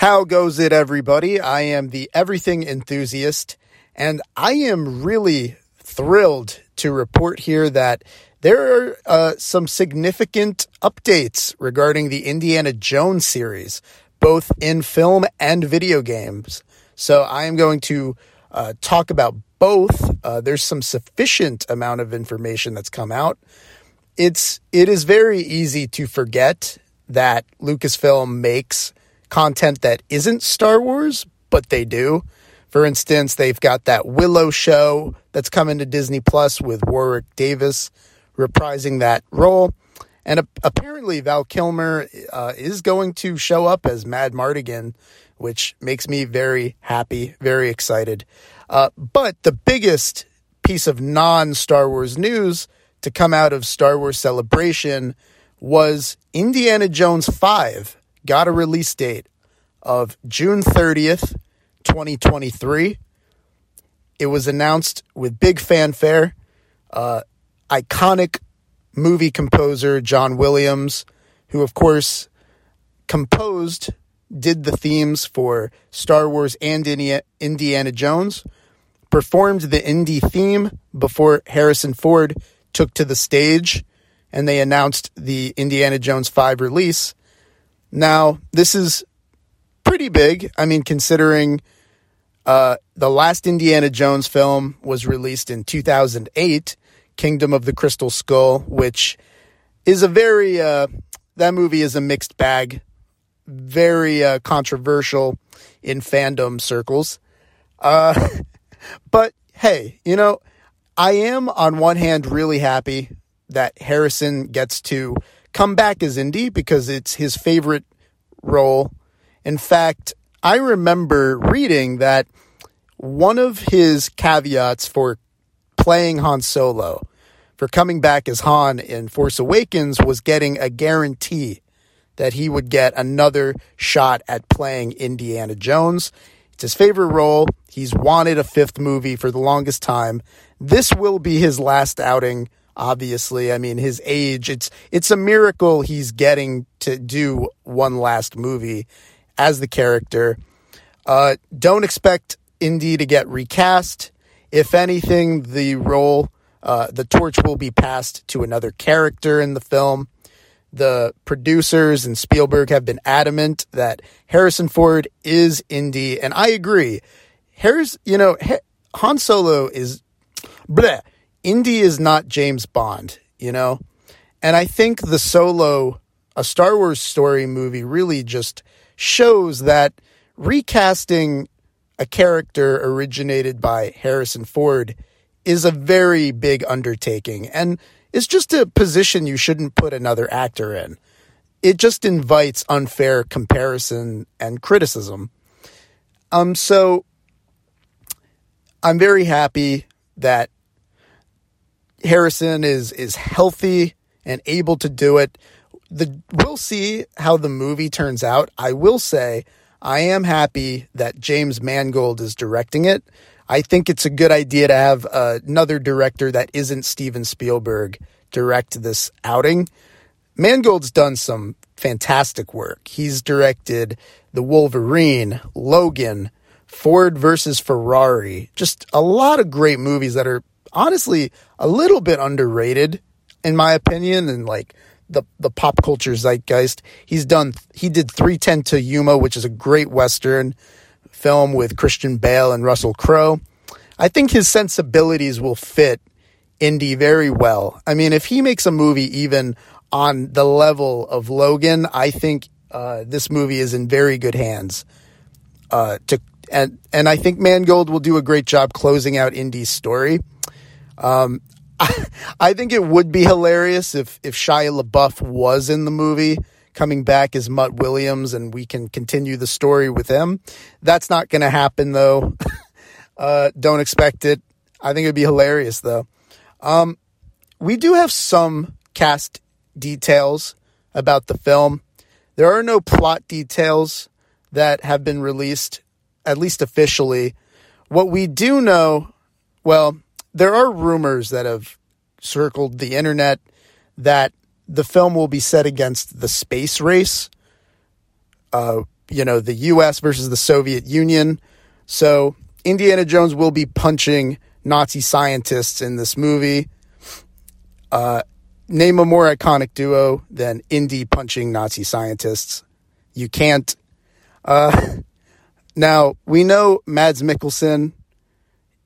How goes it, everybody? I am the everything enthusiast, and I am really thrilled to report here that there are uh, some significant updates regarding the Indiana Jones series, both in film and video games. So I am going to uh, talk about both. Uh, there's some sufficient amount of information that's come out. It's it is very easy to forget that Lucasfilm makes content that isn't Star Wars, but they do. For instance, they've got that Willow show that's coming to Disney Plus with Warwick Davis reprising that role. And uh, apparently, Val Kilmer uh, is going to show up as Madmartigan, which makes me very happy, very excited. Uh, but the biggest piece of non Star Wars news to come out of Star Wars Celebration was Indiana Jones 5 got a release date of June 30th, 2023. It was announced with big fanfare. Uh, iconic movie composer John Williams, who, of course, composed, did the themes for Star Wars and Indiana Jones, performed the Indy theme before Harrison Ford took to the stage and they announced the Indiana Jones 5 release. Now, this is pretty big. I mean, considering uh, the last Indiana Jones film was released in 2008, Kingdom of the Crystal Skull, which is a very, uh, that movie is a mixed bag, very uh, controversial in fandom circles. Uh, but hey, you know, I am on one hand really happy that Harrison gets to come back as Indy because it's his favorite role. In fact, I remember reading that one of his caveats for playing Han Solo, for coming back as Han in Force Awakens, was getting a guarantee that he would get another shot at playing Indiana Jones. It's his favorite role. He's wanted a fifth movie for the longest time. This will be his last outing obviously. I mean, his age, it's it's a miracle he's getting to do one last movie as the character. Uh, don't expect Indy to get recast. If anything, the role, uh, the torch will be passed to another character in the film. The producers and Spielberg have been adamant that Harrison Ford is Indy, and I agree. Harris, you know, Han Solo is bleh, Indy is not James Bond, you know? And I think the solo, a Star Wars story movie, really just shows that recasting a character originated by Harrison Ford is a very big undertaking and it's just a position you shouldn't put another actor in. It just invites unfair comparison and criticism. Um, so I'm very happy that Harrison is is healthy and able to do it. The we'll see how the movie turns out. I will say I am happy that James Mangold is directing it. I think it's a good idea to have uh, another director that isn't Steven Spielberg direct this outing. Mangold's done some fantastic work. He's directed The Wolverine, Logan, Ford versus Ferrari, just a lot of great movies that are honestly a little bit underrated in my opinion and like the the pop culture zeitgeist. He's done he did 3:10 to Yuma, which is a great western film with Christian Bale and Russell Crowe. I think his sensibilities will fit Indy very well. I mean, if he makes a movie even on the level of Logan, I think uh, this movie is in very good hands. Uh, to and and I think Mangold will do a great job closing out Indy's story. Um, I, I think it would be hilarious if if Shia LaBeouf was in the movie coming back as Mutt Williams and we can continue the story with him. That's not going to happen though. uh, don't expect it. I think it'd be hilarious though. Um, we do have some cast details about the film. There are no plot details that have been released, at least officially. What we do know, well, there are rumors that have circled the internet that the film will be set against the space race, uh, you know, the US versus the Soviet Union. So Indiana Jones will be punching Nazi scientists in this movie. Uh, name a more iconic duo than Indy punching Nazi scientists. You can't. Uh, now, we know Mads Mikkelsen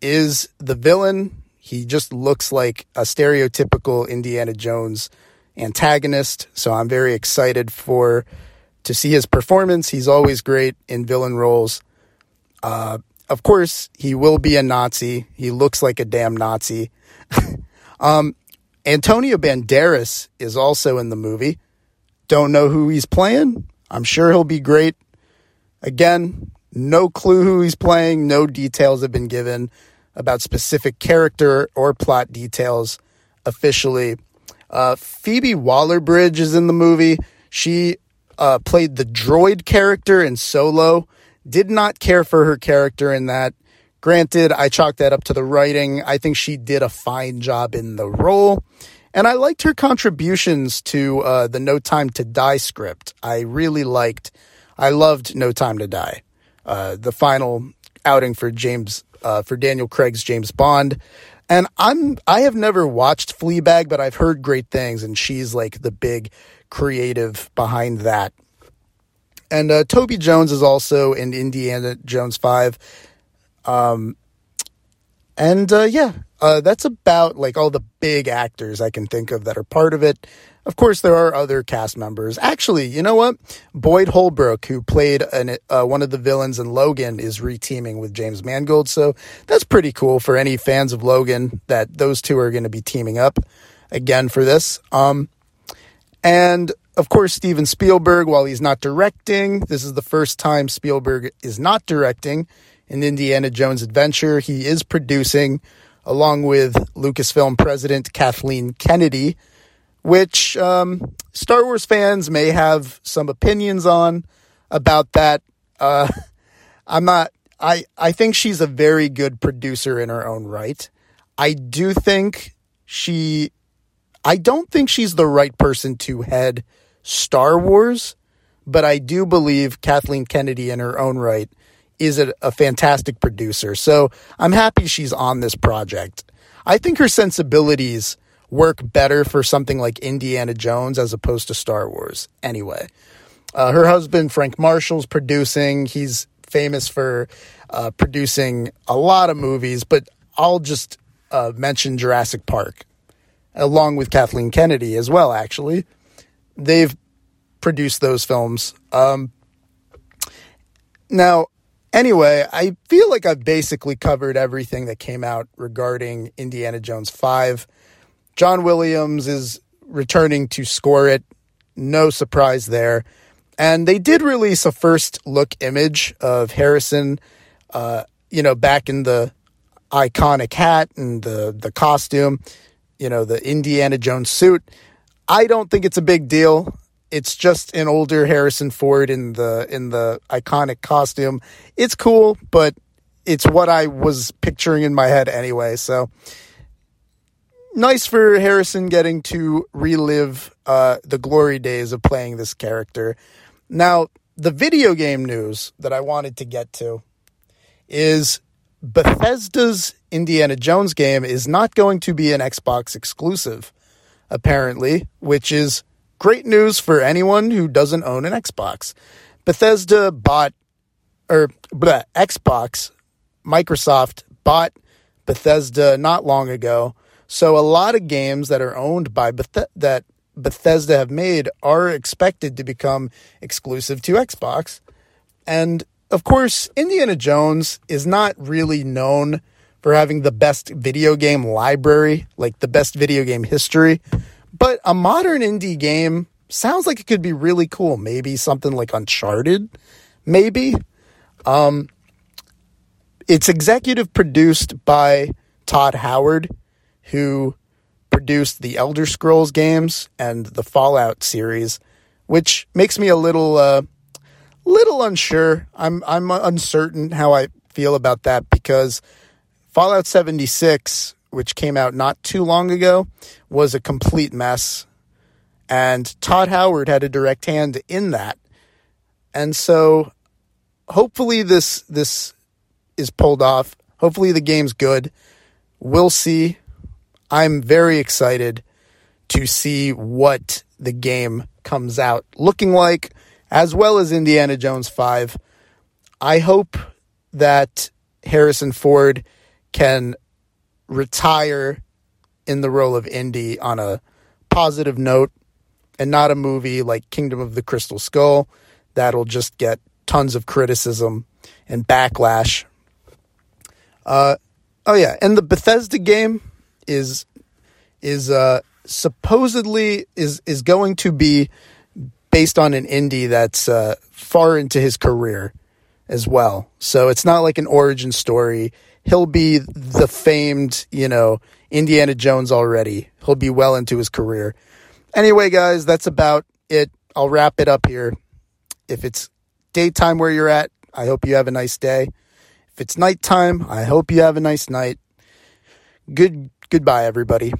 is the villain. He just looks like a stereotypical Indiana Jones antagonist. So I'm very excited for to see his performance. He's always great in villain roles. Uh, of course, he will be a Nazi. He looks like a damn Nazi. um, Antonio Banderas is also in the movie. Don't know who he's playing. I'm sure he'll be great. Again, no clue who he's playing. No details have been given about specific character or plot details officially. Uh, Phoebe Waller Bridge is in the movie. She uh, played the droid character in Solo. Did not care for her character in that. Granted, I chalk that up to the writing. I think she did a fine job in the role. And I liked her contributions to uh, the No Time to Die script. I really liked, I loved No Time to Die. Uh, the final outing for James, uh, for Daniel Craig's James Bond. And I'm, I have never watched Fleabag, but I've heard great things, and she's like the big creative behind that. And uh, Toby Jones is also in Indiana Jones 5. Um, and uh, yeah, uh, that's about like all the big actors I can think of that are part of it. Of course, there are other cast members. Actually, you know what? Boyd Holbrook, who played an, uh, one of the villains in Logan, is reteaming with James Mangold. So that's pretty cool for any fans of Logan that those two are going to be teaming up again for this. Um, and of course, Steven Spielberg, while he's not directing, this is the first time Spielberg is not directing an Indiana Jones adventure. He is producing, along with Lucasfilm president Kathleen Kennedy, which um, Star Wars fans may have some opinions on about that. Uh, I'm not. I I think she's a very good producer in her own right. I do think she. I don't think she's the right person to head Star Wars, but I do believe Kathleen Kennedy in her own right is a, a fantastic producer. So I'm happy she's on this project. I think her sensibilities work better for something like Indiana Jones as opposed to Star Wars, anyway. Uh, her husband, Frank Marshall's producing. He's famous for uh, producing a lot of movies, but I'll just uh, mention Jurassic Park, along with Kathleen Kennedy as well, actually. They've produced those films. Um, now, anyway, I feel like I've basically covered everything that came out regarding Indiana Jones 5. John Williams is returning to score it. No surprise there. And they did release a first look image of Harrison, uh, you know, back in the iconic hat and the, the costume, you know, the Indiana Jones suit. I don't think it's a big deal. It's just an older Harrison Ford in the in the iconic costume. It's cool, but it's what I was picturing in my head anyway. So nice for Harrison getting to relive uh, the glory days of playing this character. Now, the video game news that I wanted to get to is Bethesda's Indiana Jones game is not going to be an Xbox exclusive, apparently, which is great news for anyone who doesn't own an Xbox. Bethesda bought, or bleh, Xbox, Microsoft bought Bethesda not long ago so a lot of games that are owned by Beth- that Bethesda have made are expected to become exclusive to Xbox. And of course, Indiana Jones is not really known for having the best video game library, like the best video game history. But a modern Indy game sounds like it could be really cool. Maybe something like Uncharted, maybe. Um, it's executive produced by Todd Howard, who produced the Elder Scrolls games and the Fallout series, which makes me a little uh, little unsure. I'm I'm uncertain how I feel about that because Fallout 76, which came out not too long ago, was a complete mess. And Todd Howard had a direct hand in that. And so hopefully this this is pulled off. Hopefully the game's good. We'll see. I'm very excited to see what the game comes out looking like, as well as Indiana Jones 5. I hope that Harrison Ford can retire in the role of Indy on a positive note and not a movie like Kingdom of the Crystal Skull that'll just get tons of criticism and backlash. Uh, oh yeah, and the Bethesda game is is uh, supposedly is is going to be based on an Indy that's uh, far into his career as well. So it's not like an origin story. He'll be the famed, you know, Indiana Jones already. He'll be well into his career. Anyway, guys, that's about it. I'll wrap it up here. If it's daytime where you're at, I hope you have a nice day. If it's nighttime, I hope you have a nice night. Good goodbye everybody.